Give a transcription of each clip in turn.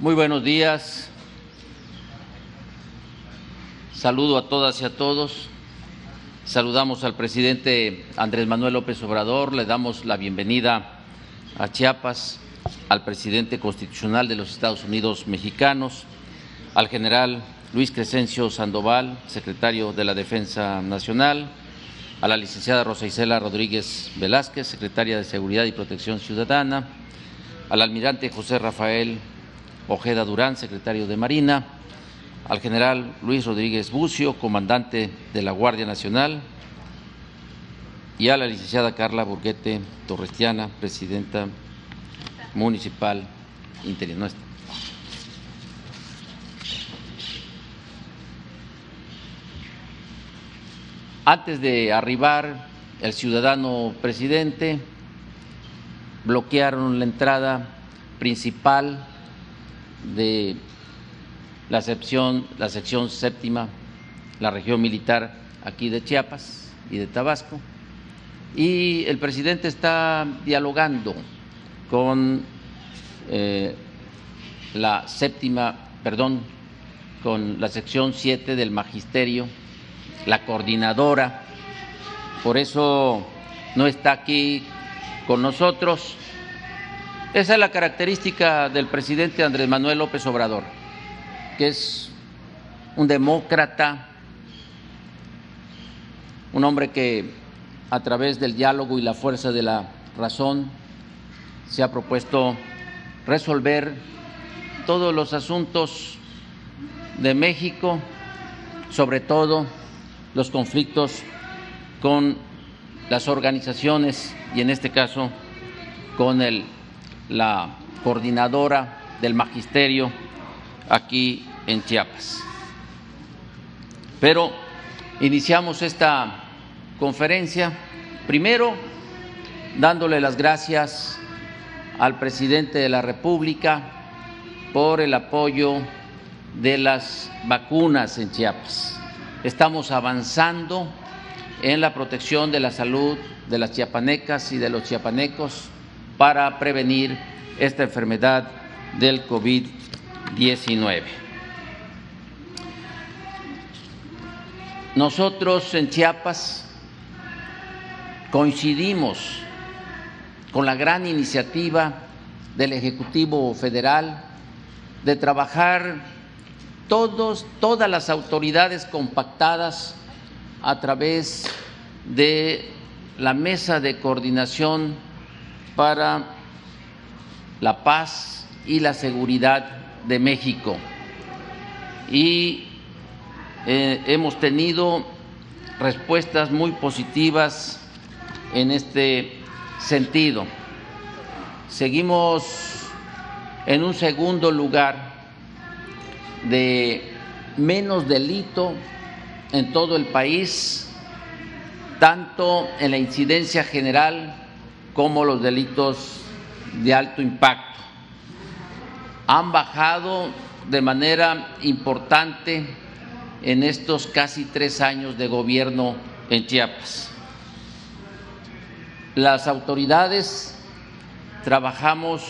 Muy buenos días. Saludo a todas y a todos. Saludamos al presidente Andrés Manuel López Obrador, le damos la bienvenida a Chiapas, al presidente constitucional de los Estados Unidos mexicanos, al general Luis Crescencio Sandoval, secretario de la Defensa Nacional, a la licenciada Rosa Isela Rodríguez Velázquez, secretaria de Seguridad y Protección Ciudadana, al almirante José Rafael Ojeda Durán, secretario de Marina, al general Luis Rodríguez Bucio, comandante de la Guardia Nacional, y a la licenciada Carla Burguete Torrestiana, presidenta municipal interina. Antes de arribar el ciudadano presidente, bloquearon la entrada principal de la sección, la sección séptima, la región militar aquí de Chiapas y de Tabasco, y el presidente está dialogando con eh, la séptima, perdón, con la sección siete del magisterio, la coordinadora, por eso no está aquí con nosotros. Esa es la característica del presidente Andrés Manuel López Obrador, que es un demócrata, un hombre que a través del diálogo y la fuerza de la razón se ha propuesto resolver todos los asuntos de México, sobre todo los conflictos con las organizaciones y en este caso con el la coordinadora del magisterio aquí en Chiapas. Pero iniciamos esta conferencia primero dándole las gracias al presidente de la República por el apoyo de las vacunas en Chiapas. Estamos avanzando en la protección de la salud de las chiapanecas y de los chiapanecos para prevenir esta enfermedad del COVID-19. Nosotros en Chiapas coincidimos con la gran iniciativa del Ejecutivo Federal de trabajar todos, todas las autoridades compactadas a través de la mesa de coordinación para la paz y la seguridad de México. Y eh, hemos tenido respuestas muy positivas en este sentido. Seguimos en un segundo lugar de menos delito en todo el país, tanto en la incidencia general como los delitos de alto impacto. Han bajado de manera importante en estos casi tres años de gobierno en Chiapas. Las autoridades trabajamos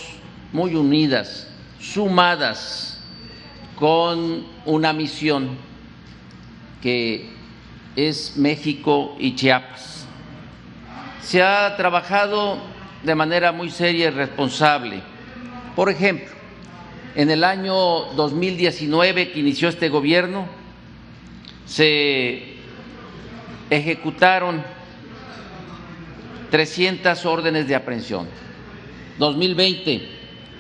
muy unidas, sumadas, con una misión que es México y Chiapas se ha trabajado de manera muy seria y responsable. Por ejemplo, en el año 2019 que inició este gobierno, se ejecutaron 300 órdenes de aprehensión. 2020,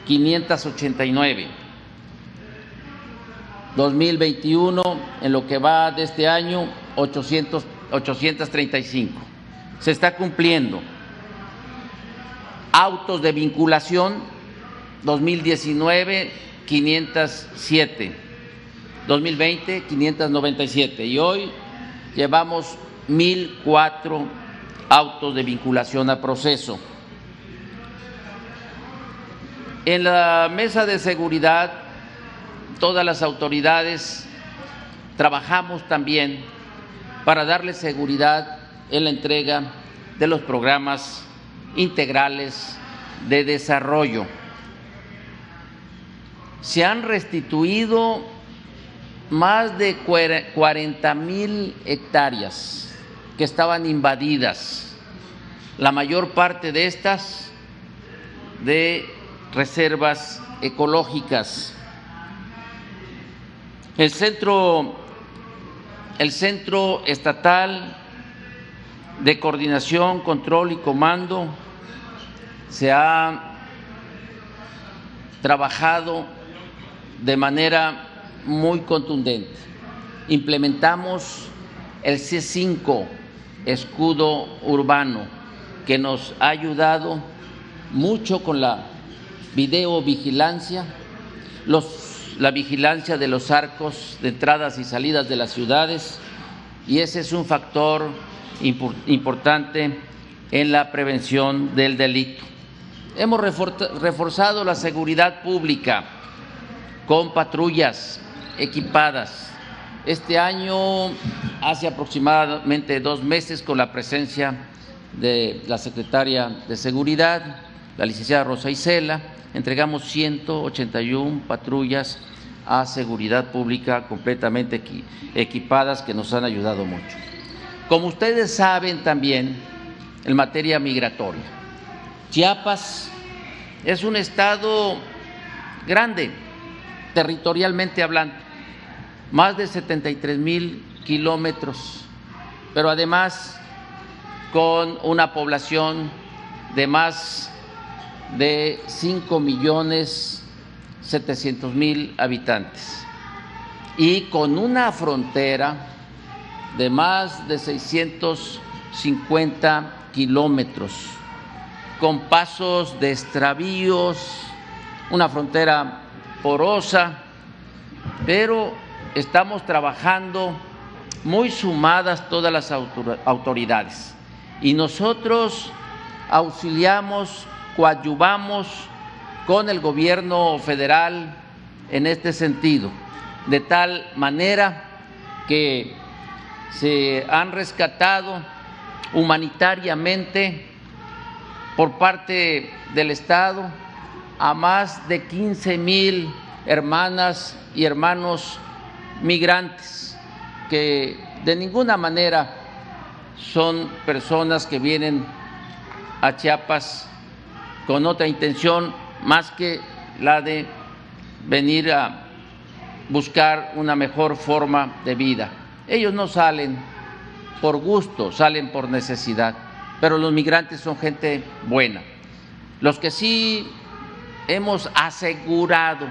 589. 2021, en lo que va de este año, 800, 835 se está cumpliendo. Autos de vinculación 2019 507, 2020 597 y hoy llevamos 1004 autos de vinculación a proceso. En la mesa de seguridad todas las autoridades trabajamos también para darle seguridad en la entrega de los programas integrales de desarrollo. se han restituido más de 40 mil hectáreas que estaban invadidas, la mayor parte de estas de reservas ecológicas. El centro, el centro estatal de coordinación, control y comando se ha trabajado de manera muy contundente. Implementamos el C5, escudo urbano, que nos ha ayudado mucho con la videovigilancia, los, la vigilancia de los arcos de entradas y salidas de las ciudades, y ese es un factor importante en la prevención del delito. Hemos reforzado la seguridad pública con patrullas equipadas. Este año, hace aproximadamente dos meses, con la presencia de la secretaria de Seguridad, la licenciada Rosa Isela, entregamos 181 patrullas a seguridad pública completamente equipadas que nos han ayudado mucho. Como ustedes saben también, en materia migratoria, Chiapas es un estado grande, territorialmente hablando, más de 73 mil kilómetros, pero además con una población de más de 5 millones 700 mil habitantes. Y con una frontera de más de 650 kilómetros, con pasos de extravíos, una frontera porosa, pero estamos trabajando muy sumadas todas las autoridades. Y nosotros auxiliamos coadyuvamos con el gobierno federal en este sentido, de tal manera que se han rescatado humanitariamente por parte del Estado a más de 15 mil hermanas y hermanos migrantes que de ninguna manera son personas que vienen a Chiapas con otra intención más que la de venir a buscar una mejor forma de vida. Ellos no salen por gusto, salen por necesidad, pero los migrantes son gente buena. Los que sí hemos asegurado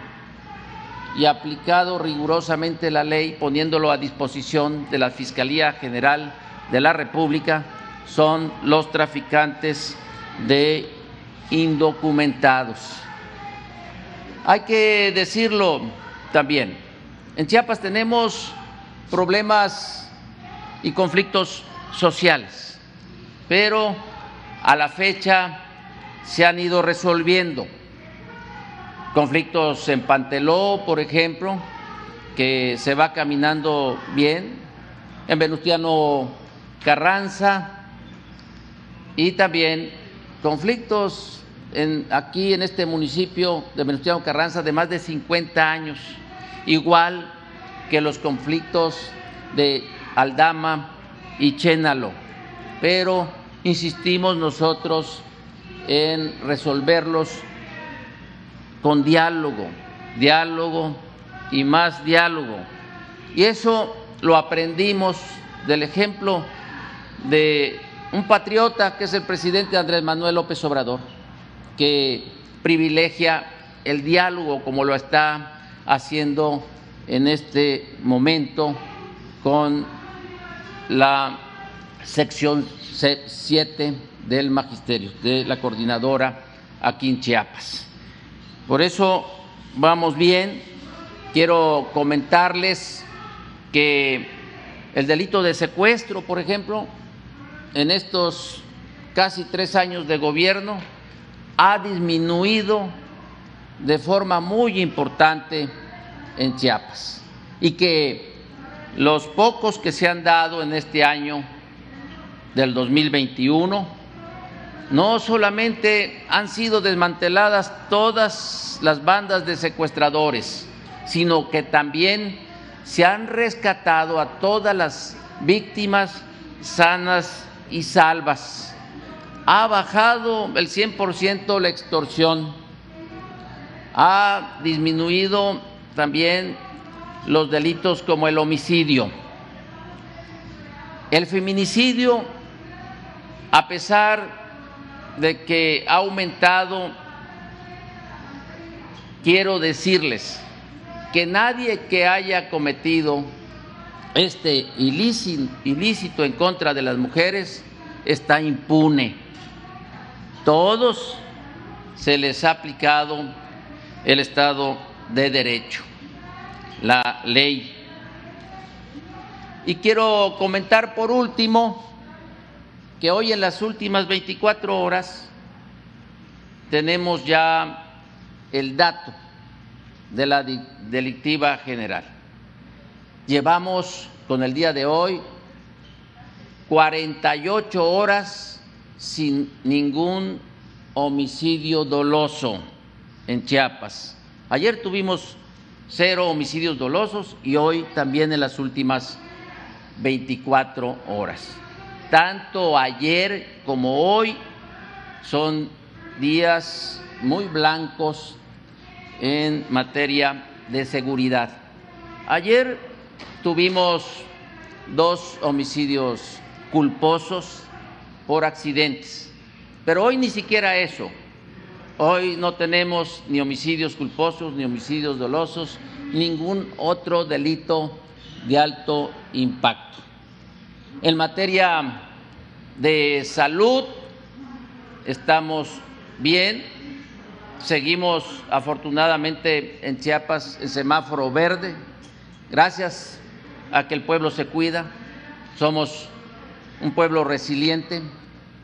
y aplicado rigurosamente la ley, poniéndolo a disposición de la Fiscalía General de la República, son los traficantes de indocumentados. Hay que decirlo también, en Chiapas tenemos problemas y conflictos sociales, pero a la fecha se han ido resolviendo. Conflictos en Panteló, por ejemplo, que se va caminando bien, en Venustiano Carranza y también conflictos aquí en este municipio de Venustiano Carranza de más de 50 años, igual que los conflictos de Aldama y Chénalo, pero insistimos nosotros en resolverlos con diálogo, diálogo y más diálogo. Y eso lo aprendimos del ejemplo de un patriota que es el presidente Andrés Manuel López Obrador que privilegia el diálogo como lo está haciendo en este momento con la sección 7 del magisterio, de la coordinadora aquí en Chiapas. Por eso vamos bien. Quiero comentarles que el delito de secuestro, por ejemplo, en estos casi tres años de gobierno, ha disminuido de forma muy importante en Chiapas y que los pocos que se han dado en este año del 2021 no solamente han sido desmanteladas todas las bandas de secuestradores, sino que también se han rescatado a todas las víctimas sanas y salvas. Ha bajado el 100% la extorsión. Ha disminuido también los delitos como el homicidio. El feminicidio, a pesar de que ha aumentado, quiero decirles que nadie que haya cometido este ilícito, en contra de las mujeres está impune. Todos se les ha aplicado el Estado de Derecho, la ley. Y quiero comentar por último que hoy en las últimas 24 horas tenemos ya el dato de la delictiva general. Llevamos con el día de hoy 48 horas sin ningún homicidio doloso en Chiapas. Ayer tuvimos cero homicidios dolosos y hoy también en las últimas 24 horas tanto ayer como hoy son días muy blancos en materia de seguridad. Ayer tuvimos dos homicidios culposos por accidentes, pero hoy ni siquiera eso. Hoy no tenemos ni homicidios culposos, ni homicidios dolosos, ningún otro delito de alto impacto. En materia de salud estamos bien, seguimos afortunadamente en Chiapas en semáforo verde, gracias a que el pueblo se cuida, somos un pueblo resiliente,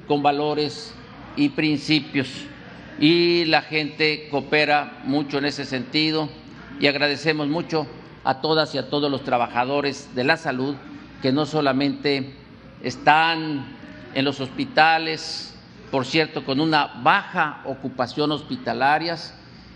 con valores y principios, y la gente coopera mucho en ese sentido y agradecemos mucho a todas y a todos los trabajadores de la salud que no solamente están en los hospitales, por cierto, con una baja ocupación hospitalaria,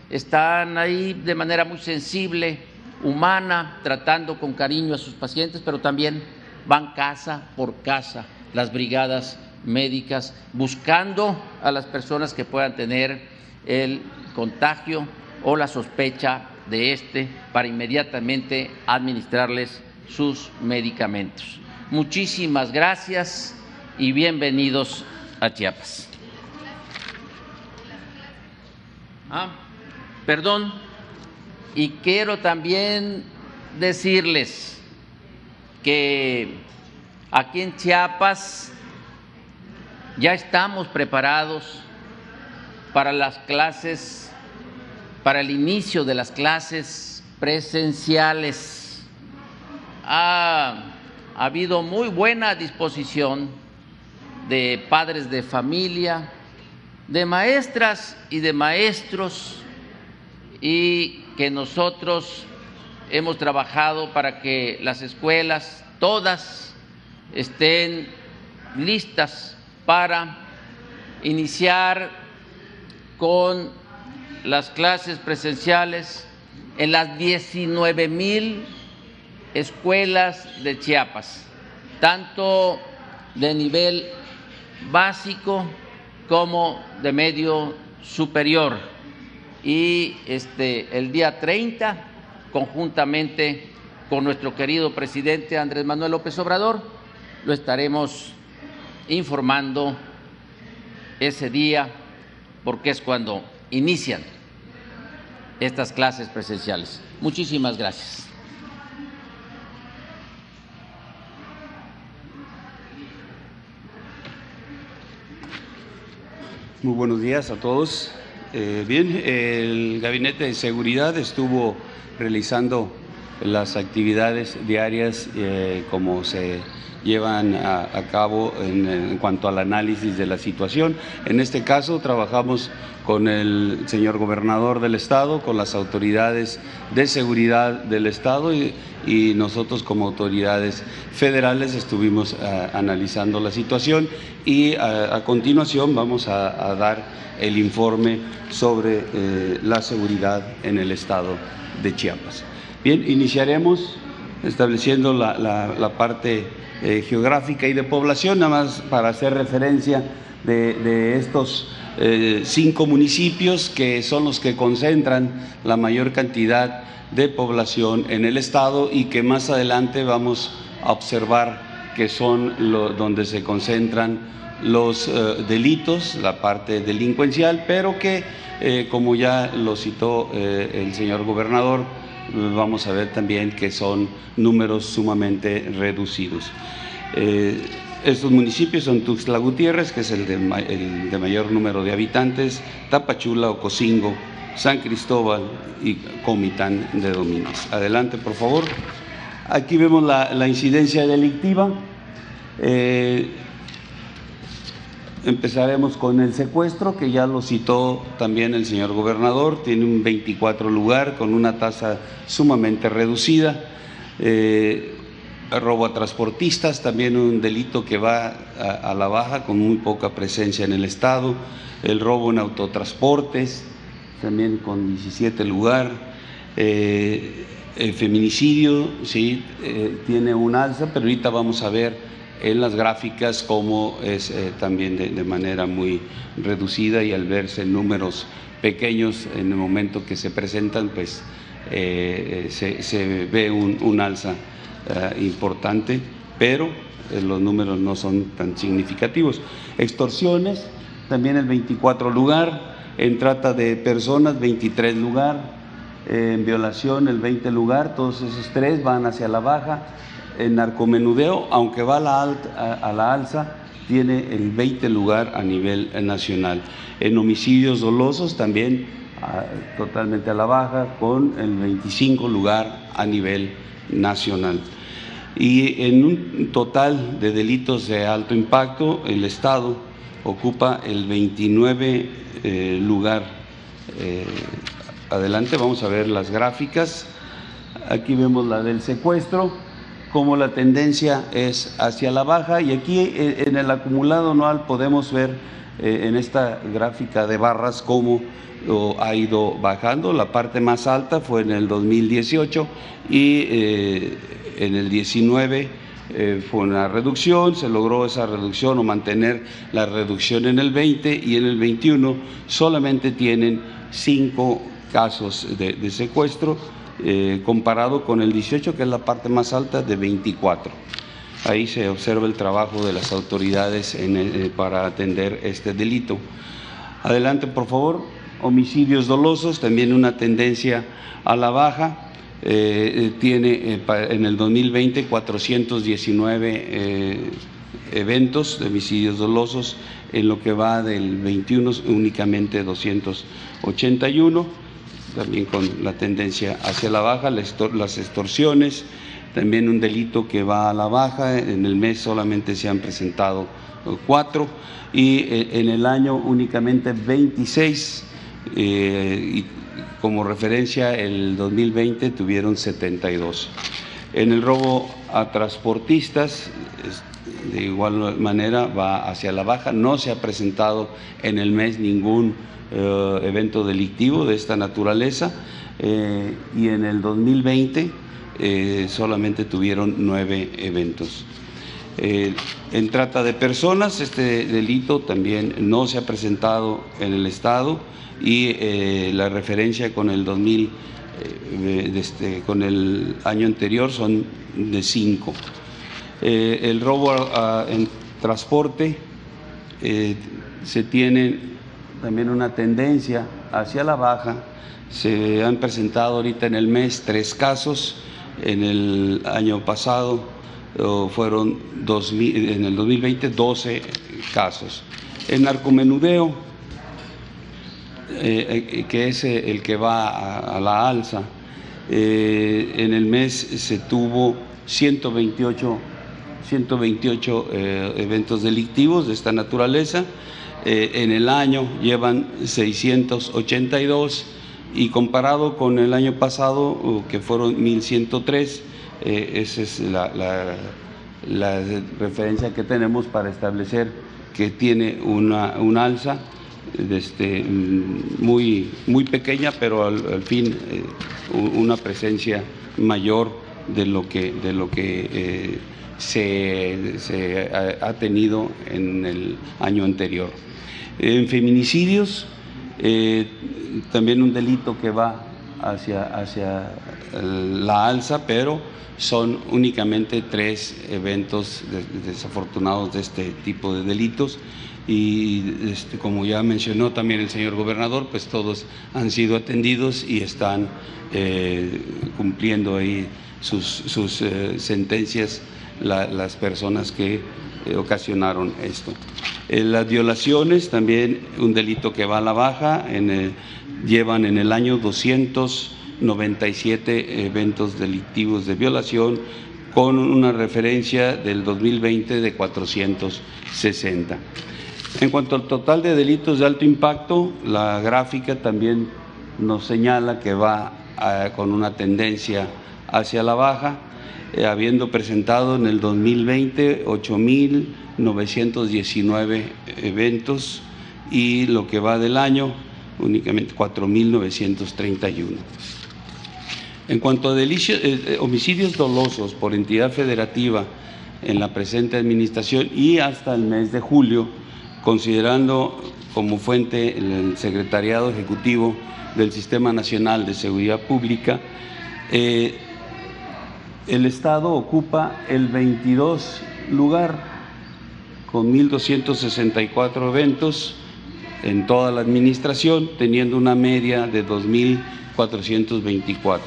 están ahí de manera muy sensible, humana, tratando con cariño a sus pacientes, pero también van casa por casa las brigadas médicas buscando a las personas que puedan tener el contagio o la sospecha de este para inmediatamente administrarles sus medicamentos. Muchísimas gracias y bienvenidos a Chiapas. Ah, perdón, y quiero también decirles que aquí en Chiapas ya estamos preparados para las clases, para el inicio de las clases presenciales. Ha, habido muy buena disposición de padres de familia, de maestras y de maestros y que nosotros hemos trabajado para que las escuelas todas estén listas para iniciar con las clases presenciales en las 19 mil escuelas de Chiapas, tanto de nivel básico como de medio superior. Y este, el día 30, conjuntamente con nuestro querido presidente Andrés Manuel López Obrador, lo estaremos informando ese día, porque es cuando inician estas clases presenciales. Muchísimas gracias. Muy buenos días a todos. Eh, bien, el Gabinete de Seguridad estuvo realizando las actividades diarias eh, como se llevan a, cabo en, cuanto al análisis de la situación. En este caso trabajamos con el señor gobernador del estado, con las autoridades de seguridad del estado y, nosotros como autoridades federales estuvimos eh, analizando la situación y a, continuación vamos a, dar el informe sobre eh, la seguridad en el estado de Chiapas. Bien, iniciaremos estableciendo la, parte eh, geográfica y de población, nada más para hacer referencia de, estos eh, cinco municipios que son los que concentran la mayor cantidad de población en el estado y que más adelante vamos a observar que son donde se concentran los eh, delitos, la parte delincuencial, pero que, como ya lo citó el señor gobernador, vamos a ver también que son números sumamente reducidos. Eh, estos municipios son Tuxtla Gutiérrez, que es el de, mayor número de habitantes, Tapachula, Ocosingo, San Cristóbal y Comitán de Domínguez. Adelante, por favor. Aquí vemos la, incidencia delictiva. Eh, Empezaremos con el secuestro, que ya lo citó también el señor gobernador, tiene un 24 lugar con una tasa sumamente reducida. Eh, robo a transportistas, también un delito que va a, la baja con muy poca presencia en el Estado. El robo en autotransportes, también con 17 lugar. Eh, el feminicidio, sí, eh, tiene un alza, pero ahorita vamos a ver en las gráficas como es eh, también de, manera muy reducida y al verse números pequeños en el momento que se presentan, pues eh, se, ve un, alza eh, importante, pero los números no son tan significativos. Extorsiones, también el 24 lugar, en trata de personas 23 lugar, en violación el 20 lugar, todos esos tres van hacia la baja en narcomenudeo, aunque va a la, a, la alza, tiene el 20 lugar a nivel nacional. En homicidios dolosos también totalmente a la baja, con el 25 lugar a nivel nacional. Y en un total de delitos de alto impacto, el Estado ocupa el 29 eh, lugar. Eh, adelante, vamos a ver las gráficas. Aquí vemos la del secuestro como la tendencia es hacia la baja. Y aquí eh, en el acumulado anual podemos ver eh, en esta gráfica de barras cómo ha ido bajando. La parte más alta fue en el 2018 y eh, en el 19 fue una reducción, se logró esa reducción o mantener la reducción en el 20 y en el 21 solamente tienen cinco casos de secuestro eh, comparado con el 18, que es la parte más alta, de 24. Ahí se observa el trabajo de las autoridades eh, para atender este delito. Adelante, por favor. Homicidios dolosos, también una tendencia a la baja. Eh, tiene en el 2020 419 eventos de homicidios dolosos, en lo que va del 21 únicamente 281 también con la tendencia hacia la baja, las extorsiones, también un delito que va a la baja, en el mes solamente se han presentado eh, cuatro y eh, en el año únicamente 26 eh, y como referencia el 2020 tuvieron 72. En el robo a transportistas, de igual manera va hacia la baja, no se ha presentado en el mes ningún eh, evento delictivo de esta naturaleza eh, y en el 2020 eh, solamente tuvieron nueve eventos. en trata de personas, este delito también no se ha presentado en el Estado y la referencia con el 2000, este, con el año anterior son de cinco. El robo en transporte se tiene también una tendencia hacia la baja. Se han presentado ahorita en el mes tres casos, en el año pasado fueron en el 2020 12 casos. El narcomenudeo, eh, eh, que es el que va a, la alza, eh, en el mes se tuvo 128 128 eh, eventos delictivos de esta naturaleza. Eh, en el año llevan 682 y comparado con el año pasado, que fueron 1103, esa es la, referencia que tenemos para establecer que tiene una, una alza este, muy, muy pequeña, pero al, fin una presencia mayor de lo que, de lo que se, ha, tenido en el año anterior. En feminicidios, eh, también un delito que va hacia, hacia la alza, pero son únicamente tres eventos desafortunados de este tipo de delitos y este, como ya mencionó también el señor gobernador, pues todos han sido atendidos y están eh, cumpliendo ahí sus, eh, sentencias las personas que eh, ocasionaron esto. Eh, las violaciones, también un delito que va a la baja, llevan en el año 297 eventos delictivos de violación con una referencia del 2020 de 460. En cuanto al total de delitos de alto impacto, la gráfica también nos señala que va con una tendencia hacia la baja eh, habiendo presentado en el 2020 8.919 eventos y lo que va del año únicamente 4.931. En cuanto a eh, eh, homicidios dolosos por entidad federativa en la presente administración y hasta el mes de julio, considerando como fuente el Secretariado Ejecutivo del Sistema Nacional de Seguridad Pública, el Estado ocupa el 22 lugar con 1.264 eventos en toda la administración, teniendo una media de 2.424.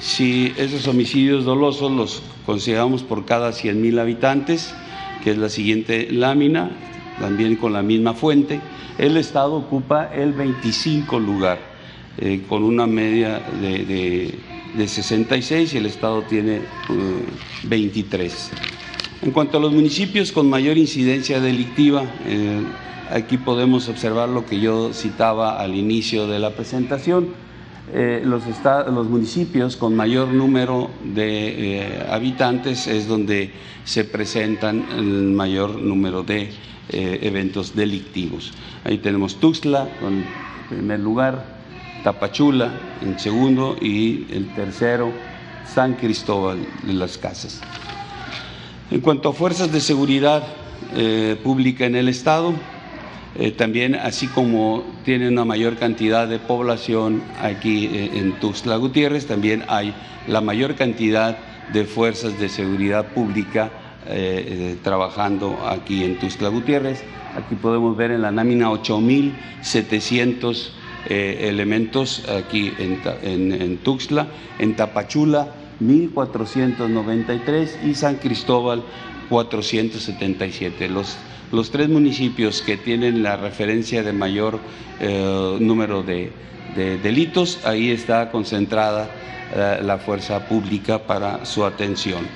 Si esos homicidios dolosos los consideramos por cada 100.000 habitantes, que es la siguiente lámina, también con la misma fuente, el Estado ocupa el 25 lugar, eh, con una media de de 66 y el Estado tiene 23. Uh, en cuanto a los municipios con mayor incidencia delictiva, eh, aquí podemos observar lo que yo citaba al inicio de la presentación. Eh, los, los, municipios con mayor número de eh, habitantes es donde se presentan el mayor número de eventos delictivos. Ahí tenemos Tuxtla con primer lugar, Tapachula en segundo y el tercero San Cristóbal de las Casas. En cuanto a fuerzas de seguridad eh, pública en el Estado, eh, también así como tiene una mayor cantidad de población aquí eh, en Tuxtla Gutiérrez, también hay la mayor cantidad de fuerzas de seguridad pública trabajando aquí en Tuxtla Gutiérrez. Aquí podemos ver en la lámina 8.700 eh, elementos aquí en, Tuxtla, en Tapachula 1493 y San Cristóbal 477. Los, los tres municipios que tienen la referencia de mayor eh, número de, delitos, ahí está concentrada eh, la fuerza pública para su atención.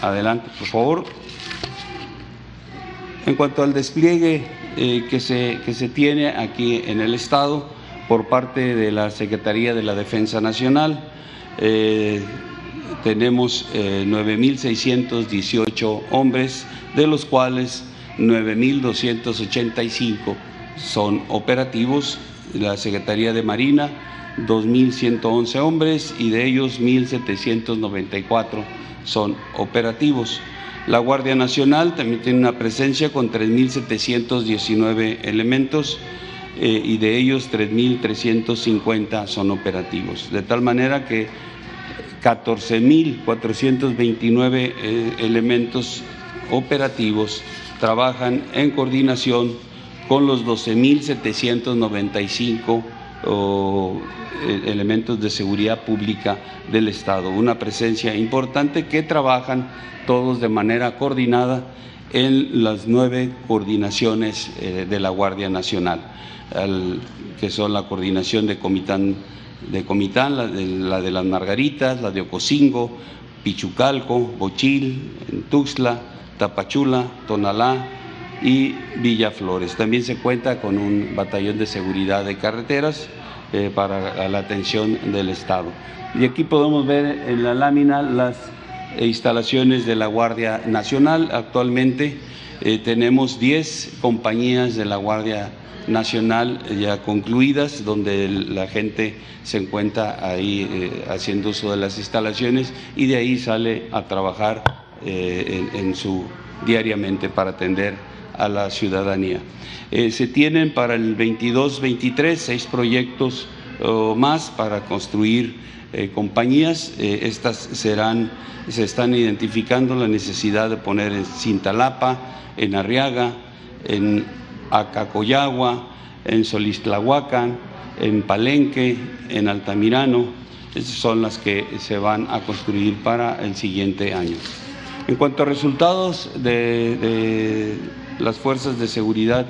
Adelante, por favor. En cuanto al despliegue que, se, que se tiene aquí en el Estado, por parte de la Secretaría de la Defensa Nacional. Eh, tenemos 9.618 eh, hombres, de los cuales 9.285 son operativos. La Secretaría de Marina, 2.111 hombres y de ellos 1.794 son operativos. La Guardia Nacional también tiene una presencia con 3.719 elementos eh, y de ellos 3.350 son operativos. De tal manera que 14.429 eh, elementos operativos trabajan en coordinación con los 12.795 eh, elementos de seguridad pública del Estado. Una presencia importante que trabajan todos de manera coordinada en las nueve coordinaciones de la Guardia Nacional que son la coordinación de Comitán, de Comitán la, de, las Margaritas, la de Ocosingo, Pichucalco, Bochil, Tuxtla, Tapachula, Tonalá y Villaflores. También se cuenta con un batallón de seguridad de carreteras eh, para la atención del Estado. Y aquí podemos ver en la lámina las instalaciones de la Guardia Nacional. Actualmente eh, tenemos 10 compañías de la Guardia Nacional ya concluidas, donde la gente se encuentra ahí eh, haciendo uso de las instalaciones y de ahí sale a trabajar eh, en, su diariamente para atender a la ciudadanía. se tienen para el 22-23 seis proyectos más para construir compañías. estas serán, se están identificando la necesidad de poner en Cintalapa, en Arriaga, en Acacoyagua, en Solistlahuacan, en Palenque, en Altamirano. Esas son las que se van a construir para el siguiente año. En cuanto a resultados de, las fuerzas de seguridad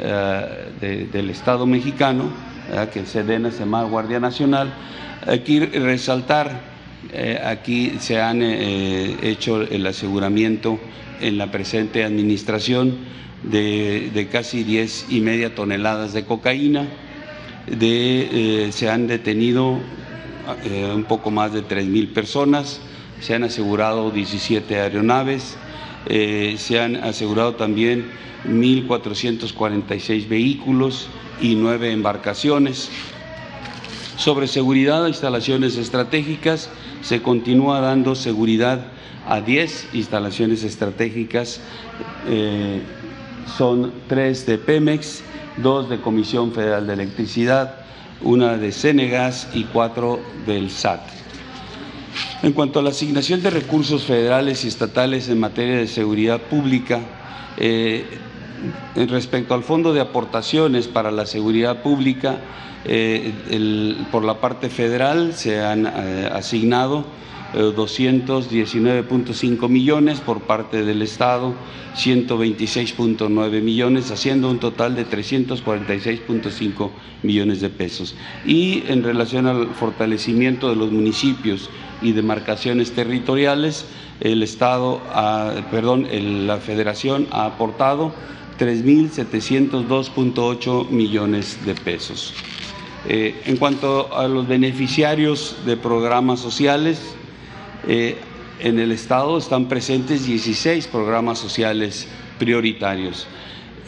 eh, del Estado mexicano, que Sedena se llama Guardia Nacional, aquí resaltar, eh, aquí se han eh, hecho el aseguramiento en la presente administración de, casi 10 y media toneladas de cocaína, eh, se han detenido eh, un poco más de 3 mil personas, se han asegurado 17 aeronaves, eh, se han asegurado también 1.446 vehículos y 9 embarcaciones. Sobre seguridad de instalaciones estratégicas, se continúa dando seguridad a 10 instalaciones estratégicas son tres de Pemex, dos de Comisión Federal de Electricidad, una de Cenegas y cuatro del SAT. En cuanto a la asignación de recursos federales y estatales en materia de seguridad pública, eh, respecto al Fondo de Aportaciones para la Seguridad Pública, eh, por la parte federal se han eh, asignado 219.5 millones por parte del Estado, 126.9 millones, haciendo un total de 346.5 millones de pesos. Y en relación al fortalecimiento de los municipios y demarcaciones territoriales, el Estado, perdón, la Federación ha aportado 3.702.8 millones de pesos. Eh, en cuanto a los beneficiarios de programas sociales, eh, en el Estado están presentes 16 programas sociales prioritarios.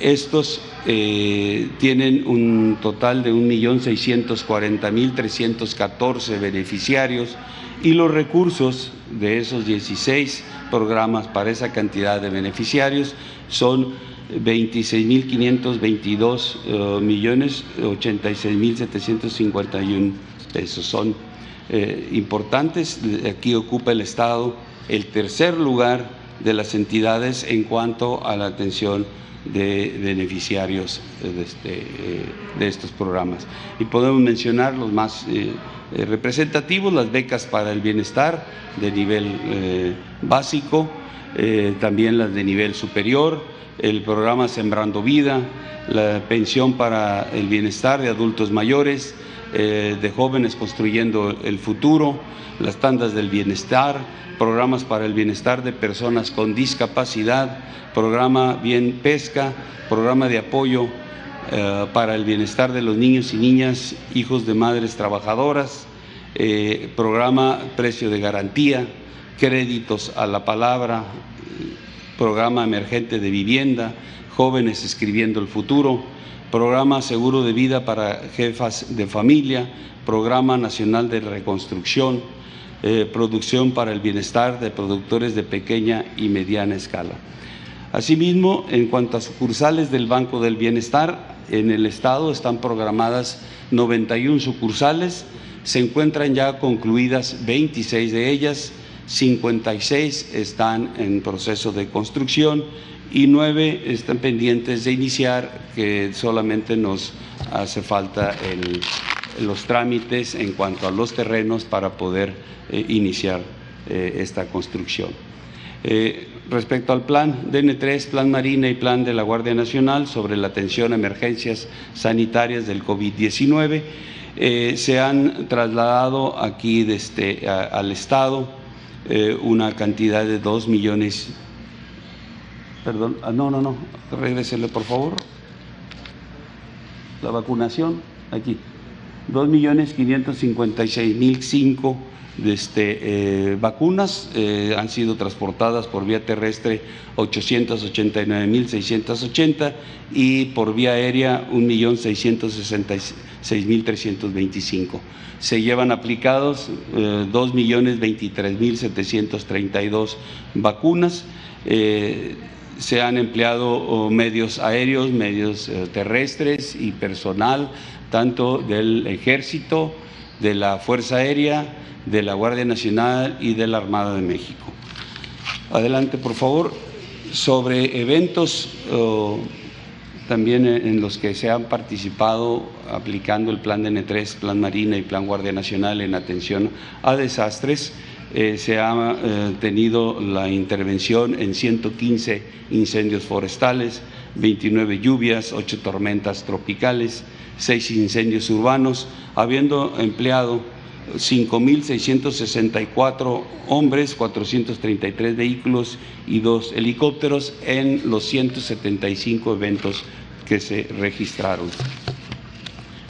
Estos eh, tienen un total de 1.640.314 beneficiarios y los recursos de esos 16 programas para esa cantidad de beneficiarios son 26.522 uh, eh, millones 86.751 pesos. Son eh, importantes. Aquí ocupa el Estado el tercer lugar de las entidades en cuanto a la atención de beneficiarios de, este, eh, de estos programas. Y podemos mencionar los más eh, representativos, las becas para el bienestar de nivel básico, también las de nivel superior, el programa Sembrando Vida, la pensión para el bienestar de adultos mayores, eh, de jóvenes construyendo el futuro, las tandas del bienestar, programas para el bienestar de personas con discapacidad, programa Bien Pesca, programa de apoyo eh, para el bienestar de los niños y niñas, hijos de madres trabajadoras, eh, programa Precio de Garantía, créditos a la palabra, programa emergente de vivienda, jóvenes escribiendo el futuro, programa Seguro de Vida para Jefas de Familia, Programa Nacional de Reconstrucción, eh, Producción para el Bienestar de Productores de Pequeña y Mediana Escala. Asimismo, en cuanto a sucursales del Banco del Bienestar, en el Estado están programadas 91 sucursales, se encuentran ya concluidas 26 de ellas, 56 están en proceso de construcción y nueve están pendientes de iniciar, que solamente nos hace falta los trámites en cuanto a los terrenos para poder eh, iniciar eh, esta construcción. Eh, respecto al plan DN3, plan Marina y plan de la Guardia Nacional sobre la atención a emergencias sanitarias del COVID-19, se han trasladado aquí desde, al Estado una cantidad de 2 millones. Perdón, ah, no, no, no, regrésele por favor. La vacunación, aquí. 2.556.005 este, eh, vacunas eh, han sido transportadas por vía terrestre 889.680 y por vía aérea 1.666.325. Se llevan aplicados eh, 2.023.732 vacunas. Eh, se han empleado oh, medios aéreos, medios terrestres y personal, tanto del ejército, de la Fuerza Aérea, de la Guardia Nacional y de la Armada de México. Adelante, por favor. Sobre eventos oh, también en los que se han participado aplicando el Plan DN3, Plan Marina y Plan Guardia Nacional en atención a desastres, eh, se ha eh, tenido la intervención en 115 incendios forestales, 29 lluvias, 8 tormentas tropicales, 6 incendios urbanos, habiendo empleado 5.664 hombres, 433 vehículos y dos helicópteros en los 175 eventos que se registraron.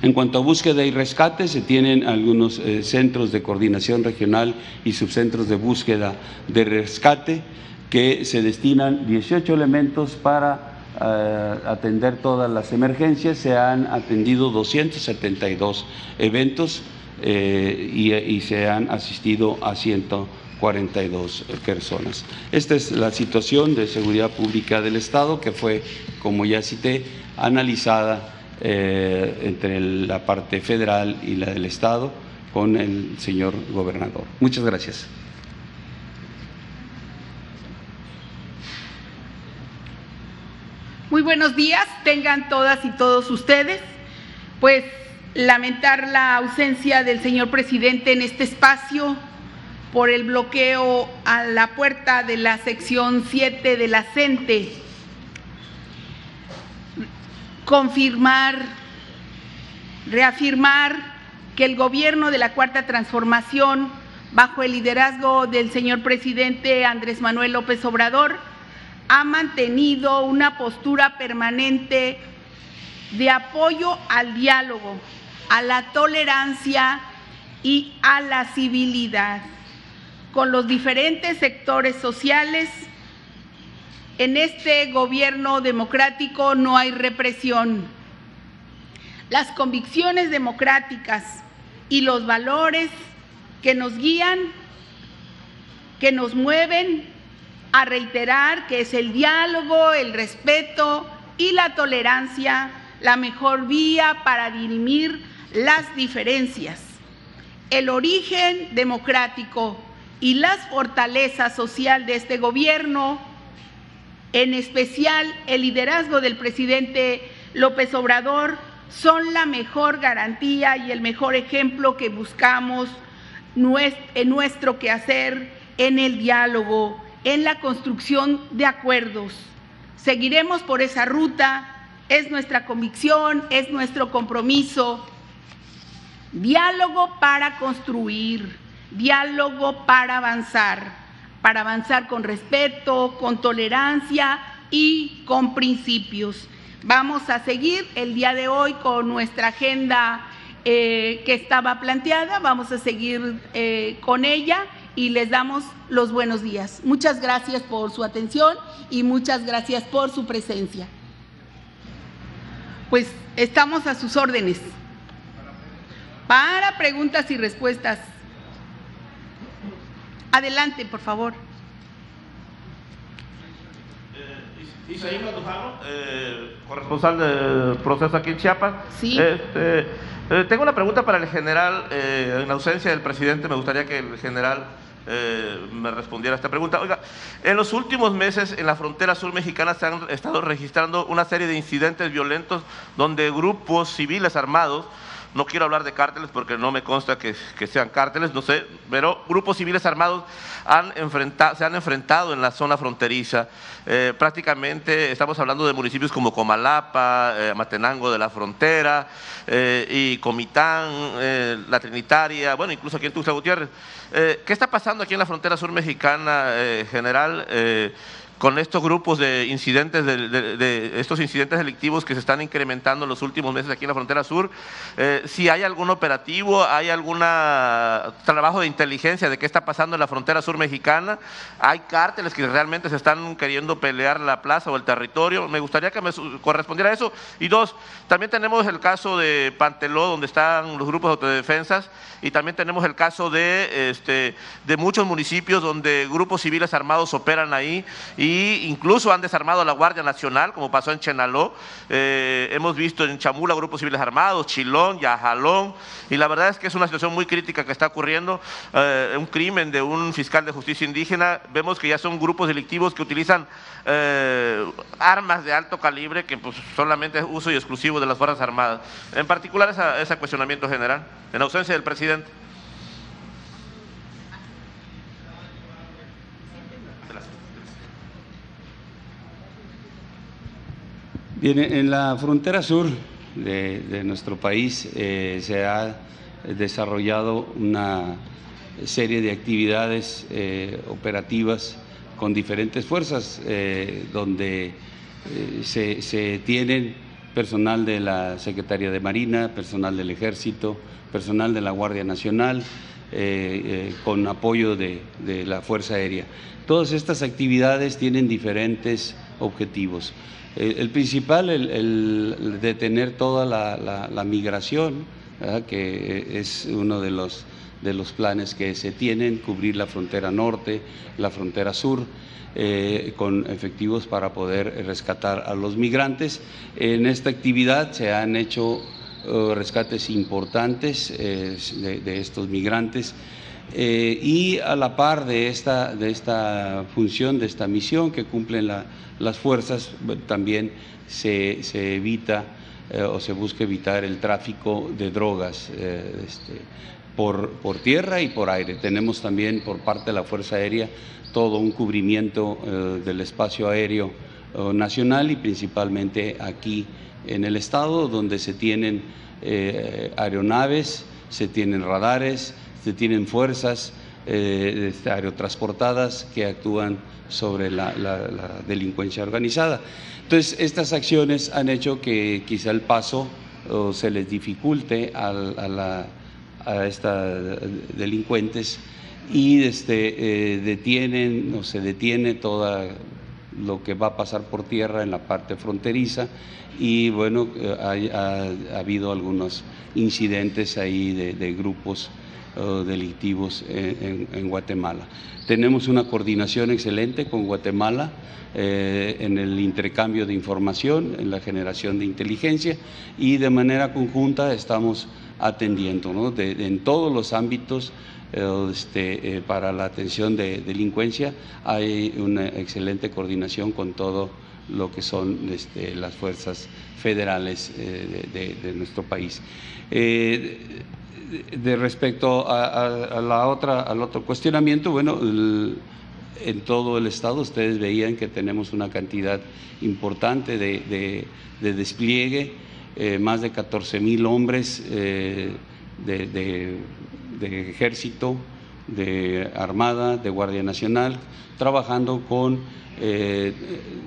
En cuanto a búsqueda y rescate, se tienen algunos eh, centros de coordinación regional y subcentros de búsqueda de rescate que se destinan 18 elementos para eh, atender todas las emergencias. Se han atendido 272 eventos eh, y, y, se han asistido a 142 personas. Esta es la situación de seguridad pública del Estado que fue, como ya cité, analizada eh, entre la parte federal y la del Estado con el señor gobernador. Muchas gracias. Muy buenos días, tengan todas y todos ustedes. Pues lamentar la ausencia del señor presidente en este espacio por el bloqueo a la puerta de la sección 7 de la CENTE. Confirmar, reafirmar que el gobierno de la Cuarta Transformación, bajo el liderazgo del señor presidente Andrés Manuel López Obrador, ha mantenido una postura permanente de apoyo al diálogo, a la tolerancia y a la civilidad con los diferentes sectores sociales en este gobierno democrático no hay represión. Las convicciones democráticas y los valores que nos guían, que nos mueven a reiterar que es el diálogo, el respeto y la tolerancia la mejor vía para dirimir las diferencias. El origen democrático y las fortalezas social de este gobierno en especial el liderazgo del presidente López Obrador, son la mejor garantía y el mejor ejemplo que buscamos en nuestro quehacer, en el diálogo, en la construcción de acuerdos. Seguiremos por esa ruta, es nuestra convicción, es nuestro compromiso. Diálogo para construir, diálogo para avanzar para avanzar con respeto, con tolerancia y con principios. Vamos a seguir el día de hoy con nuestra agenda eh, que estaba planteada, vamos a seguir eh, con ella y les damos los buenos días. Muchas gracias por su atención y muchas gracias por su presencia. Pues estamos a sus órdenes. Para preguntas y respuestas. Adelante, por favor. Eh, Isaí eh, corresponsal del proceso aquí en Chiapas. Sí. Este, eh, tengo una pregunta para el general. Eh, en ausencia del presidente, me gustaría que el general eh, me respondiera a esta pregunta. Oiga, en los últimos meses en la frontera sur mexicana se han estado registrando una serie de incidentes violentos donde grupos civiles armados no quiero hablar de cárteles porque no me consta que, sean cárteles, no sé, pero grupos civiles armados se han enfrentado en la zona fronteriza. Eh, prácticamente estamos hablando de municipios como Comalapa, eh, Matenango de la Frontera eh, y Comitán, La Trinitaria, bueno, incluso aquí en Tuxtla Gutiérrez. ¿Qué está pasando aquí en la frontera sur mexicana, general? Con estos grupos de incidentes, de, estos incidentes delictivos que se están incrementando en los últimos meses aquí en la frontera sur, eh, si hay algún operativo, hay algún trabajo de inteligencia de qué está pasando en la frontera sur mexicana, hay cárteles que realmente se están queriendo pelear la plaza o el territorio, me gustaría que me correspondiera eso. Y dos, también tenemos el caso de Panteló, donde están los grupos de autodefensas, y también tenemos el caso de, este, de muchos municipios donde grupos civiles armados operan ahí y incluso han desarmado a la Guardia Nacional, como pasó en Chenaló. Eh, hemos visto en Chamula grupos civiles armados, Chilón, Yajalón, y la verdad es que es una situación muy crítica que está ocurriendo. Eh, un crimen de un fiscal de justicia indígena, vemos que ya son grupos delictivos que utilizan eh, armas de alto calibre que pues, solamente es uso y exclusivo de las Fuerzas Armadas. En particular ese cuestionamiento general, en ausencia del presidente. Bien, en la frontera sur de, nuestro país eh, se ha desarrollado una serie de actividades eh, operativas con diferentes fuerzas, eh, donde se, tienen personal de la Secretaría de Marina, personal del Ejército, personal de la Guardia Nacional, con apoyo de la Fuerza Aérea. Todas estas actividades tienen diferentes objetivos. Eh, el principal, el, detener toda la, migración, que es uno de los, de los planes que se tienen, cubrir la frontera norte, la frontera sur. Eh, con efectivos para poder rescatar a los migrantes. En esta actividad se han hecho eh, rescates importantes de, estos migrantes. Y a la par de esta, de esta función, de esta misión que cumplen la, las fuerzas, también se, evita eh, o se busca evitar el tráfico de drogas eh, este, por, por, tierra y por aire. Tenemos también por parte de la Fuerza Aérea todo un cubrimiento eh, del espacio aéreo nacional y principalmente aquí en el estado donde se tienen aeronaves, se tienen radares, se tienen fuerzas este, aerotransportadas que actúan sobre la, delincuencia organizada. Entonces, estas acciones han hecho que quizá el paso se les dificulte a, a estas delincuentes y este, eh, detienen o se detiene todo lo que va a pasar por tierra en la parte fronteriza y bueno, eh, ha, habido algunos incidentes ahí de grupos delictivos en, Guatemala. Tenemos una coordinación excelente con Guatemala eh, en el intercambio de información, en la generación de inteligencia y de manera conjunta estamos atendiendo en todos los ámbitos eh, este, eh, para la atención de delincuencia hay una excelente coordinación con todo lo que son este, las fuerzas federales de, nuestro país de respecto a, la otra, al otro cuestionamiento, bueno, en todo el estado ustedes veían que tenemos una cantidad importante de, despliegue, eh, más de 14 mil hombres eh, de, ejército, de armada, de Guardia Nacional, trabajando con eh,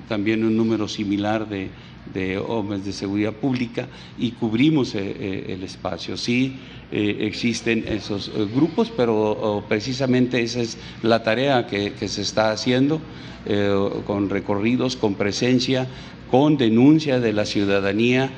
también un número similar de, de hombres de seguridad pública y cubrimos el espacio. Sí, eh, existen esos eh, grupos, pero oh, precisamente esa es la tarea que, se está haciendo eh, con recorridos, con presencia, con denuncia de la ciudadanía,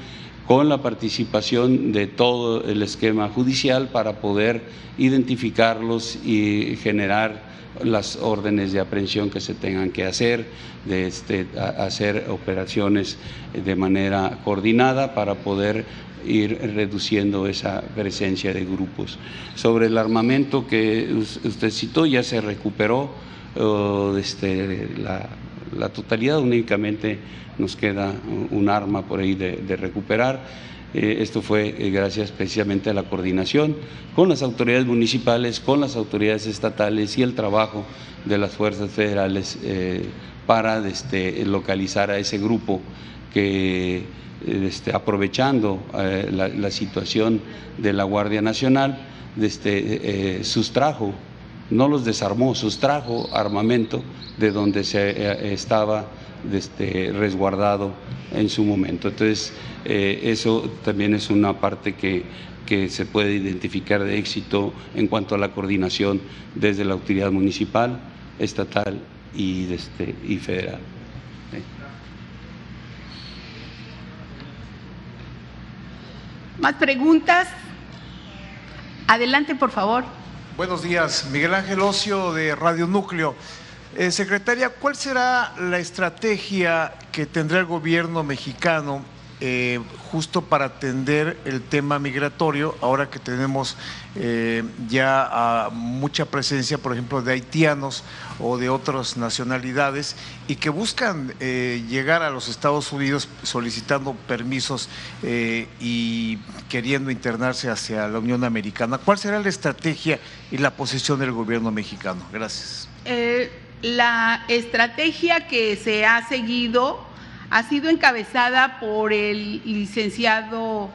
con la participación de todo el esquema judicial para poder identificarlos y generar las órdenes de aprehensión que se tengan que hacer, de este, hacer operaciones de manera coordinada para poder ir reduciendo esa presencia de grupos. Sobre el armamento que usted citó, ya se recuperó este, la, totalidad, únicamente nos queda un arma por ahí de, recuperar. Eh, esto fue eh, gracias precisamente a la coordinación con las autoridades municipales, con las autoridades estatales y el trabajo de las fuerzas federales eh, para este, localizar a ese grupo que, este, aprovechando la, situación de la Guardia Nacional, este, sustrajo, no los desarmó, sustrajo armamento de donde se estaba este, resguardado en su momento. Entonces, eh, eso también es una parte que, que, se puede identificar de éxito en cuanto a la coordinación desde la autoridad municipal, estatal y, este, y federal. ¿Más preguntas? Adelante, por favor. Buenos días, Miguel Ángel Ocio de Radio Núcleo. Eh, secretaria, ¿cuál será la estrategia que tendrá el gobierno mexicano eh, justo para atender el tema migratorio, ahora que tenemos eh, ya mucha presencia, por ejemplo, de haitianos o de otras nacionalidades y que buscan llegar a los Estados Unidos solicitando permisos y queriendo internarse hacia la Unión Americana? ¿Cuál será la estrategia y la posición del gobierno mexicano? Gracias. La estrategia que se ha seguido ha sido encabezada por el licenciado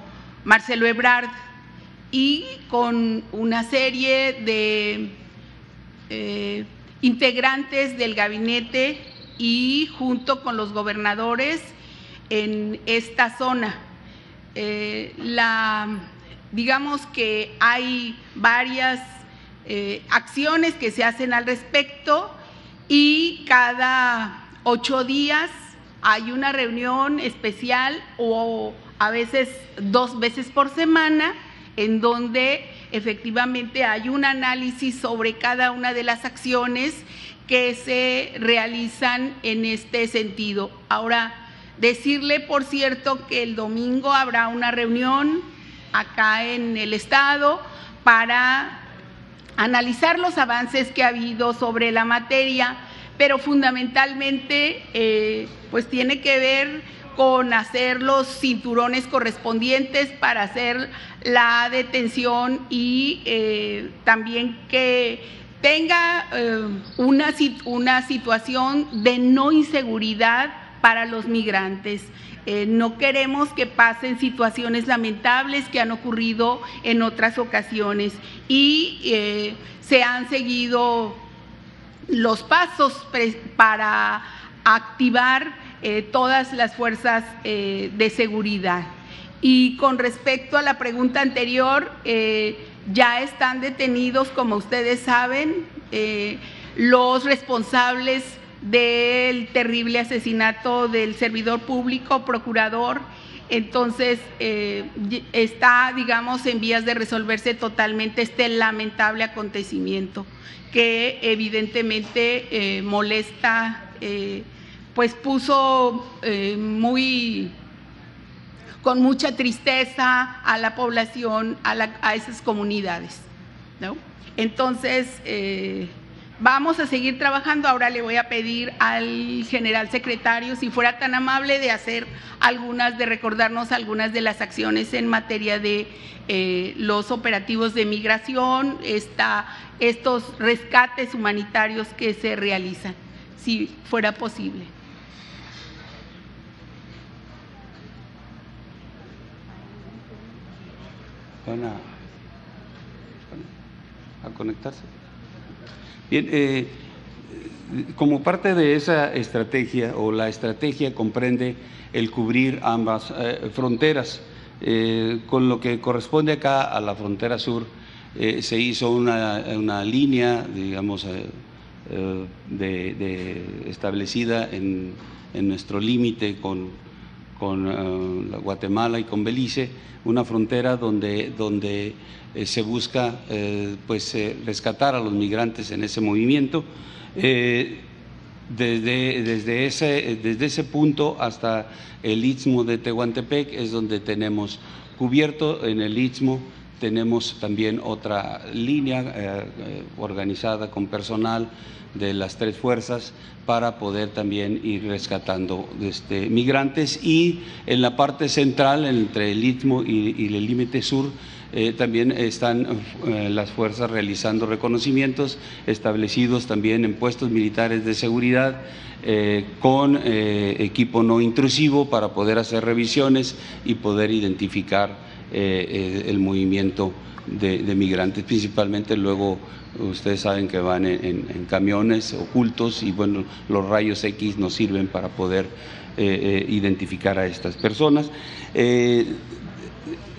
Marcelo Ebrard y con una serie de eh, integrantes del gabinete y junto con los gobernadores en esta zona. Eh, digamos que hay varias eh, acciones que se hacen al respecto y cada ocho días hay una reunión especial o a veces dos veces por semana en donde efectivamente hay un análisis sobre cada una de las acciones que se realizan en este sentido. Ahora, decirle, por cierto, que el domingo habrá una reunión acá en el Estado para analizar los avances que ha habido sobre la materia, pero fundamentalmente eh, pues tiene que ver con hacer los cinturones correspondientes para hacer la detención y eh, también que tenga eh, una, una situación de no inseguridad para los migrantes. No queremos que pasen situaciones lamentables que han ocurrido en otras ocasiones y eh, se han seguido los pasos para activar eh, todas las fuerzas de seguridad. Y con respecto a la pregunta anterior, ya están detenidos, como ustedes saben, los responsables del terrible asesinato del servidor público, procurador. Entonces, eh, está, digamos, en vías de resolverse totalmente este lamentable acontecimiento que evidentemente eh, molesta, eh, pues puso muy con mucha tristeza a la población, a, esas comunidades. Entonces, Vamos a seguir trabajando. Ahora le voy a pedir al general secretario si fuera tan amable de hacer algunas, de recordarnos algunas de las acciones en materia de eh, los operativos de migración, estos rescates humanitarios que se realizan, si fuera posible. Van a conectarse. Bien, eh, como parte de esa estrategia o la estrategia comprende el cubrir ambas eh, fronteras. Eh, con lo que corresponde acá a la frontera sur, se hizo una, línea, digamos, de, establecida en, nuestro límite con, con Guatemala y con Belice, una frontera donde, donde eh, se busca eh, pues, eh, rescatar a los migrantes en ese movimiento. Desde, desde, ese, desde ese punto hasta el istmo de Tehuantepec es donde tenemos cubierto en el istmo tenemos también otra línea eh, eh, organizada con personal de las tres fuerzas para poder también ir rescatando este, migrantes. Y en la parte central, entre el Istmo y, el límite sur, eh, también están las fuerzas realizando reconocimientos establecidos también en puestos militares de seguridad con equipo no intrusivo para poder hacer revisiones y poder identificar eh, eh, el movimiento de, migrantes, principalmente luego ustedes saben que van en, camiones ocultos y bueno, los rayos X nos sirven para poder eh, identificar a estas personas.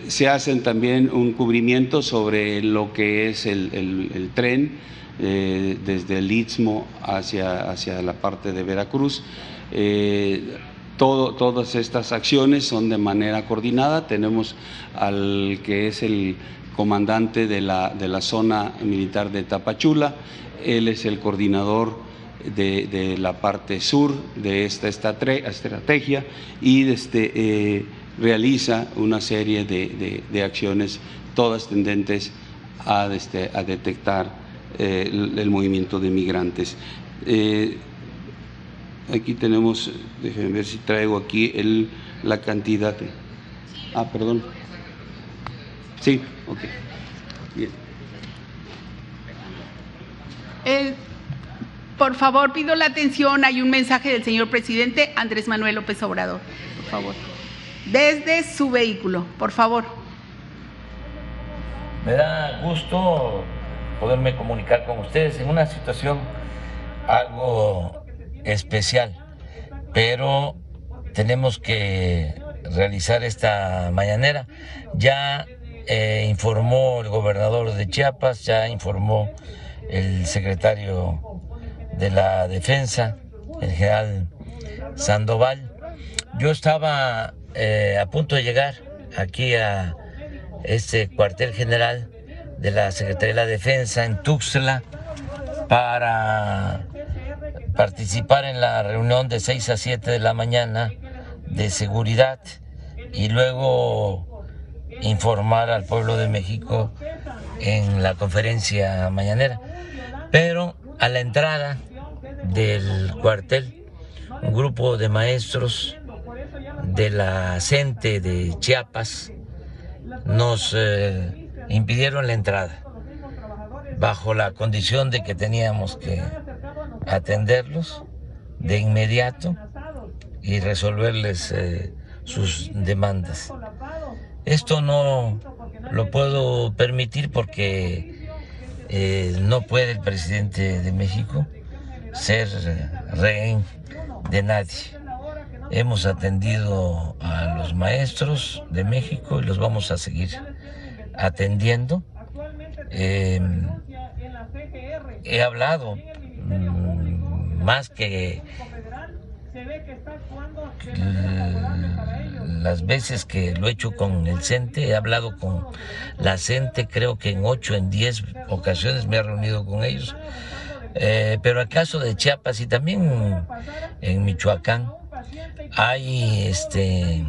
se hacen también un cubrimiento sobre lo que es el, tren desde el Istmo hacia, hacia la parte de Veracruz todas estas acciones son de manera coordinada. Tenemos al que es el comandante de la, de la zona militar de Tapachula, él es el coordinador de, la parte sur de esta estrategia y este, eh, realiza una serie de, acciones, todas tendentes a, este, a detectar eh, el, movimiento de migrantes. Eh, Aquí tenemos, déjenme ver si traigo aquí el, la cantidad. De, ah, perdón. Sí, ok. Bien. por favor, pido la atención. Hay un mensaje del señor presidente Andrés Manuel López Obrador. Por favor. Desde su vehículo, por favor. Me da gusto poderme comunicar con ustedes en una situación algo especial, pero tenemos que realizar esta mañanera. Ya eh, informó el gobernador de Chiapas, ya informó el secretario de la Defensa, el general Sandoval. Yo estaba eh, a punto de llegar aquí a este cuartel general de la Secretaría de la Defensa en Tuxtla para participar en la reunión de 6 a 7 de la mañana de seguridad y luego informar al pueblo de México en la conferencia mañanera. Pero a la entrada del cuartel, un grupo de maestros de la CENTE de Chiapas nos eh, impidieron la entrada bajo la condición de que teníamos que atenderlos de inmediato y resolverles eh, sus demandas. Esto no lo puedo permitir porque eh, no puede el presidente de México ser rehén de nadie. Hemos atendido a los maestros de México y los vamos a seguir atendiendo. Eh, he hablado mm, más que las veces que lo he hecho con el CENTE, he hablado con la CENTE, creo que en ocho, en diez ocasiones me he reunido con ellos. Eh, pero el caso de Chiapas y también en Michoacán hay este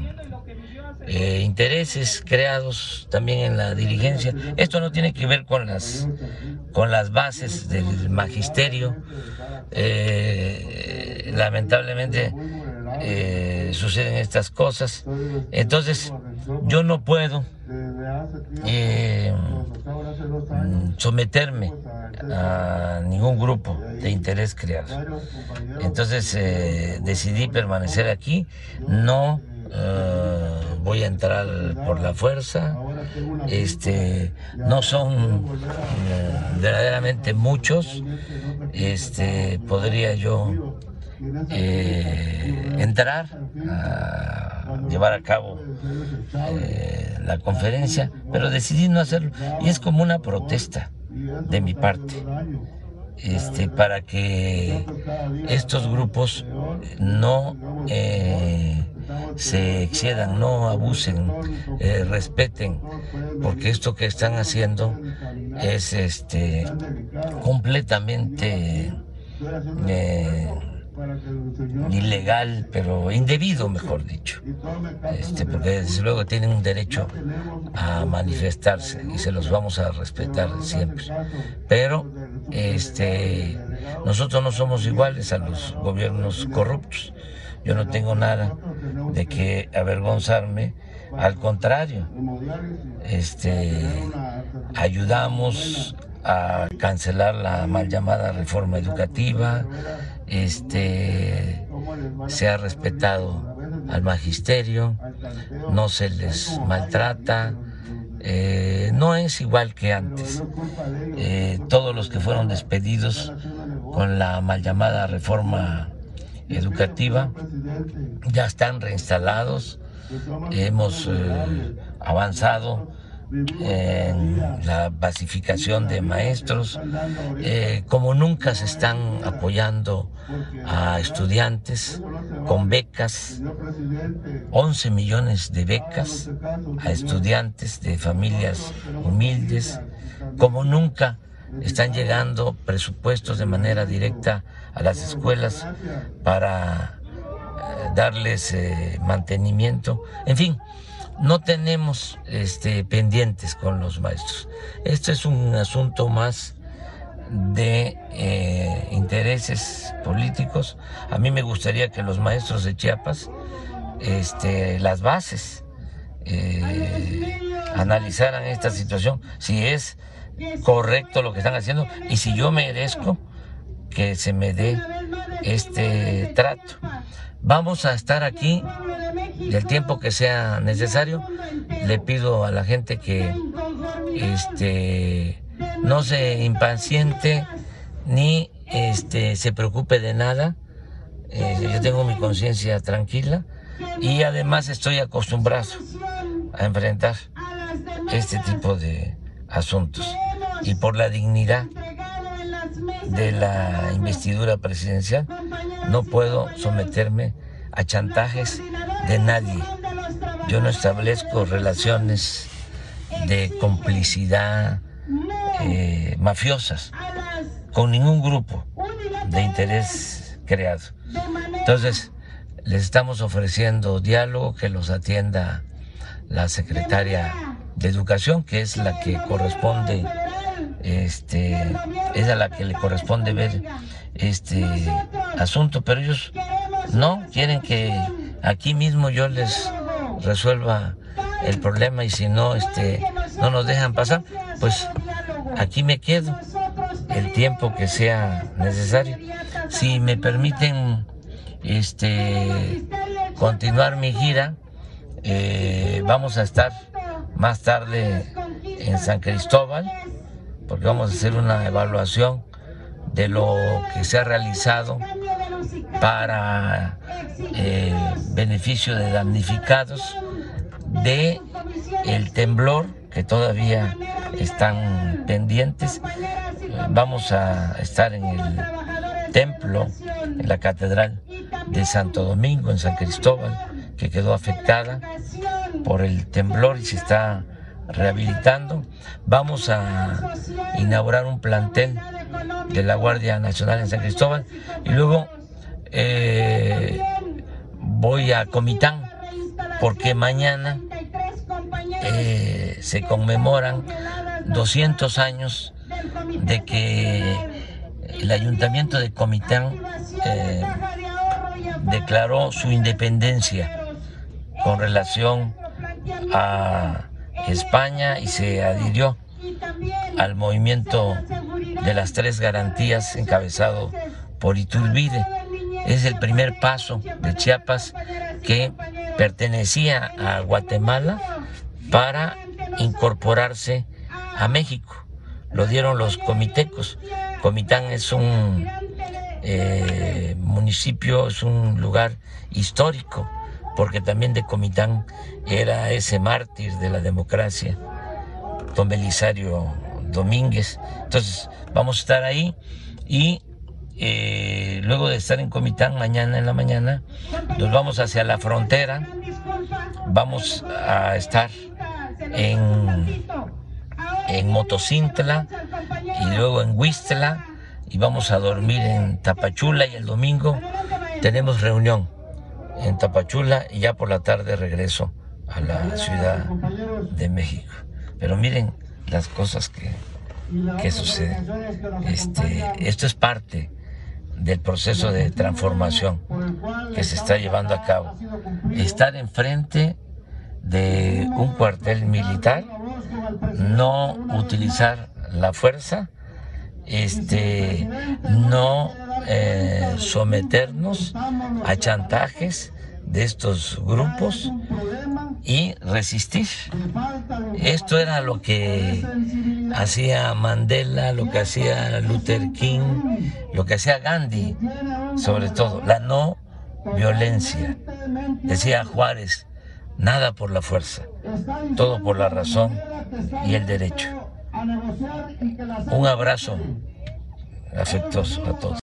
eh, intereses creados también en la dirigencia. Esto no tiene que ver con las, con las bases del magisterio. Eh, lamentablemente eh, suceden estas cosas. Entonces, yo no puedo someterme a ningún grupo de interés creado. Entonces, decidí permanecer aquí, no eh, voy a entrar por la fuerza. Este, no son eh, verdaderamente muchos. Este, podría yo eh, entrar a llevar a cabo la conferencia, pero decidí no hacerlo. Y es como una protesta de mi parte. Este, para que estos grupos no se excedan, no abusen, eh, respeten, porque esto que están haciendo es este completamente eh, ilegal, pero indebido, mejor dicho, este, porque desde luego tienen un derecho a manifestarse y se los vamos a respetar siempre. Pero este, nosotros no somos iguales a los gobiernos corruptos. Yo no tengo nada de que avergonzarme, al contrario, este, ayudamos a cancelar la mal llamada reforma educativa, este, se ha respetado al magisterio, no se les maltrata, eh, no es igual que antes. Eh, todos los que fueron despedidos con la mal llamada reforma educativa. Ya están reinstalados, hemos eh, avanzado en la pacificación de maestros, eh, como nunca se están apoyando a estudiantes con becas, 11 millones de becas a estudiantes de familias humildes, como nunca están llegando presupuestos de manera directa a las escuelas para eh, darles eh, mantenimiento, en fin no tenemos este, pendientes con los maestros. Esto es un asunto más de eh, intereses políticos. A mí me gustaría que los maestros de Chiapas, este, las bases, analizaran esta situación, si es correcto lo que están haciendo y si yo merezco que se me dé este trato. Vamos a estar aquí el tiempo que sea necesario. Le pido a la gente que este, no se impaciente ni este, se preocupe de nada. Eh, yo tengo mi conciencia tranquila y además estoy acostumbrado a enfrentar este tipo de asuntos. Y por la dignidad de la investidura presidencial, no puedo someterme a chantajes de nadie. Yo no establezco relaciones de complicidad eh, mafiosas con ningún grupo de interés creado. Entonces, les estamos ofreciendo diálogo que los atienda la secretaria de Educación, que es la que corresponde este, es a la que le corresponde ver este asunto, pero ellos no quieren que aquí mismo yo les resuelva el problema y si no, este, no nos dejan pasar, pues aquí me quedo el tiempo que sea necesario. Si me permiten este, continuar mi gira, eh, vamos a estar más tarde en San Cristóbal porque vamos a hacer una evaluación de lo que se ha realizado para eh, beneficio de damnificados de el temblor que todavía están pendientes. Vamos a estar en el templo, en la catedral de Santo Domingo, en San Cristóbal, que quedó afectada por el temblor y se está rehabilitando. Vamos a inaugurar un plantel de la Guardia Nacional en San Cristóbal y luego eh, voy a Comitán porque mañana eh, se conmemoran 200 años de que el ayuntamiento de Comitán eh, declaró su independencia con relación a España y se adhirió al movimiento de las tres garantías encabezado por Iturbide. Es el primer paso de Chiapas que pertenecía a Guatemala para incorporarse a México. Lo dieron los comitecos. Comitán es un eh, municipio, es un lugar histórico porque también de Comitán era ese mártir de la democracia, don Belisario Domínguez. Entonces, vamos a estar ahí y eh, luego de estar en Comitán mañana en la mañana, nos vamos hacia la frontera, vamos a estar en, en Motocintla y luego en Huistla y vamos a dormir en Tapachula y el domingo tenemos reunión en Tapachula y ya por la tarde regreso a la Ciudad de México. Pero miren las cosas que, que suceden. Este, esto es parte del proceso de transformación que se está llevando a cabo. Estar enfrente de un cuartel militar, no utilizar la fuerza, este, no eh, someternos a chantajes de estos grupos y resistir. Esto era lo que hacía Mandela, lo que hacía Luther King, lo que hacía Gandhi, sobre todo, la no violencia. Decía Juárez, nada por la fuerza, todo por la razón y el derecho. Un abrazo afectuoso a todos.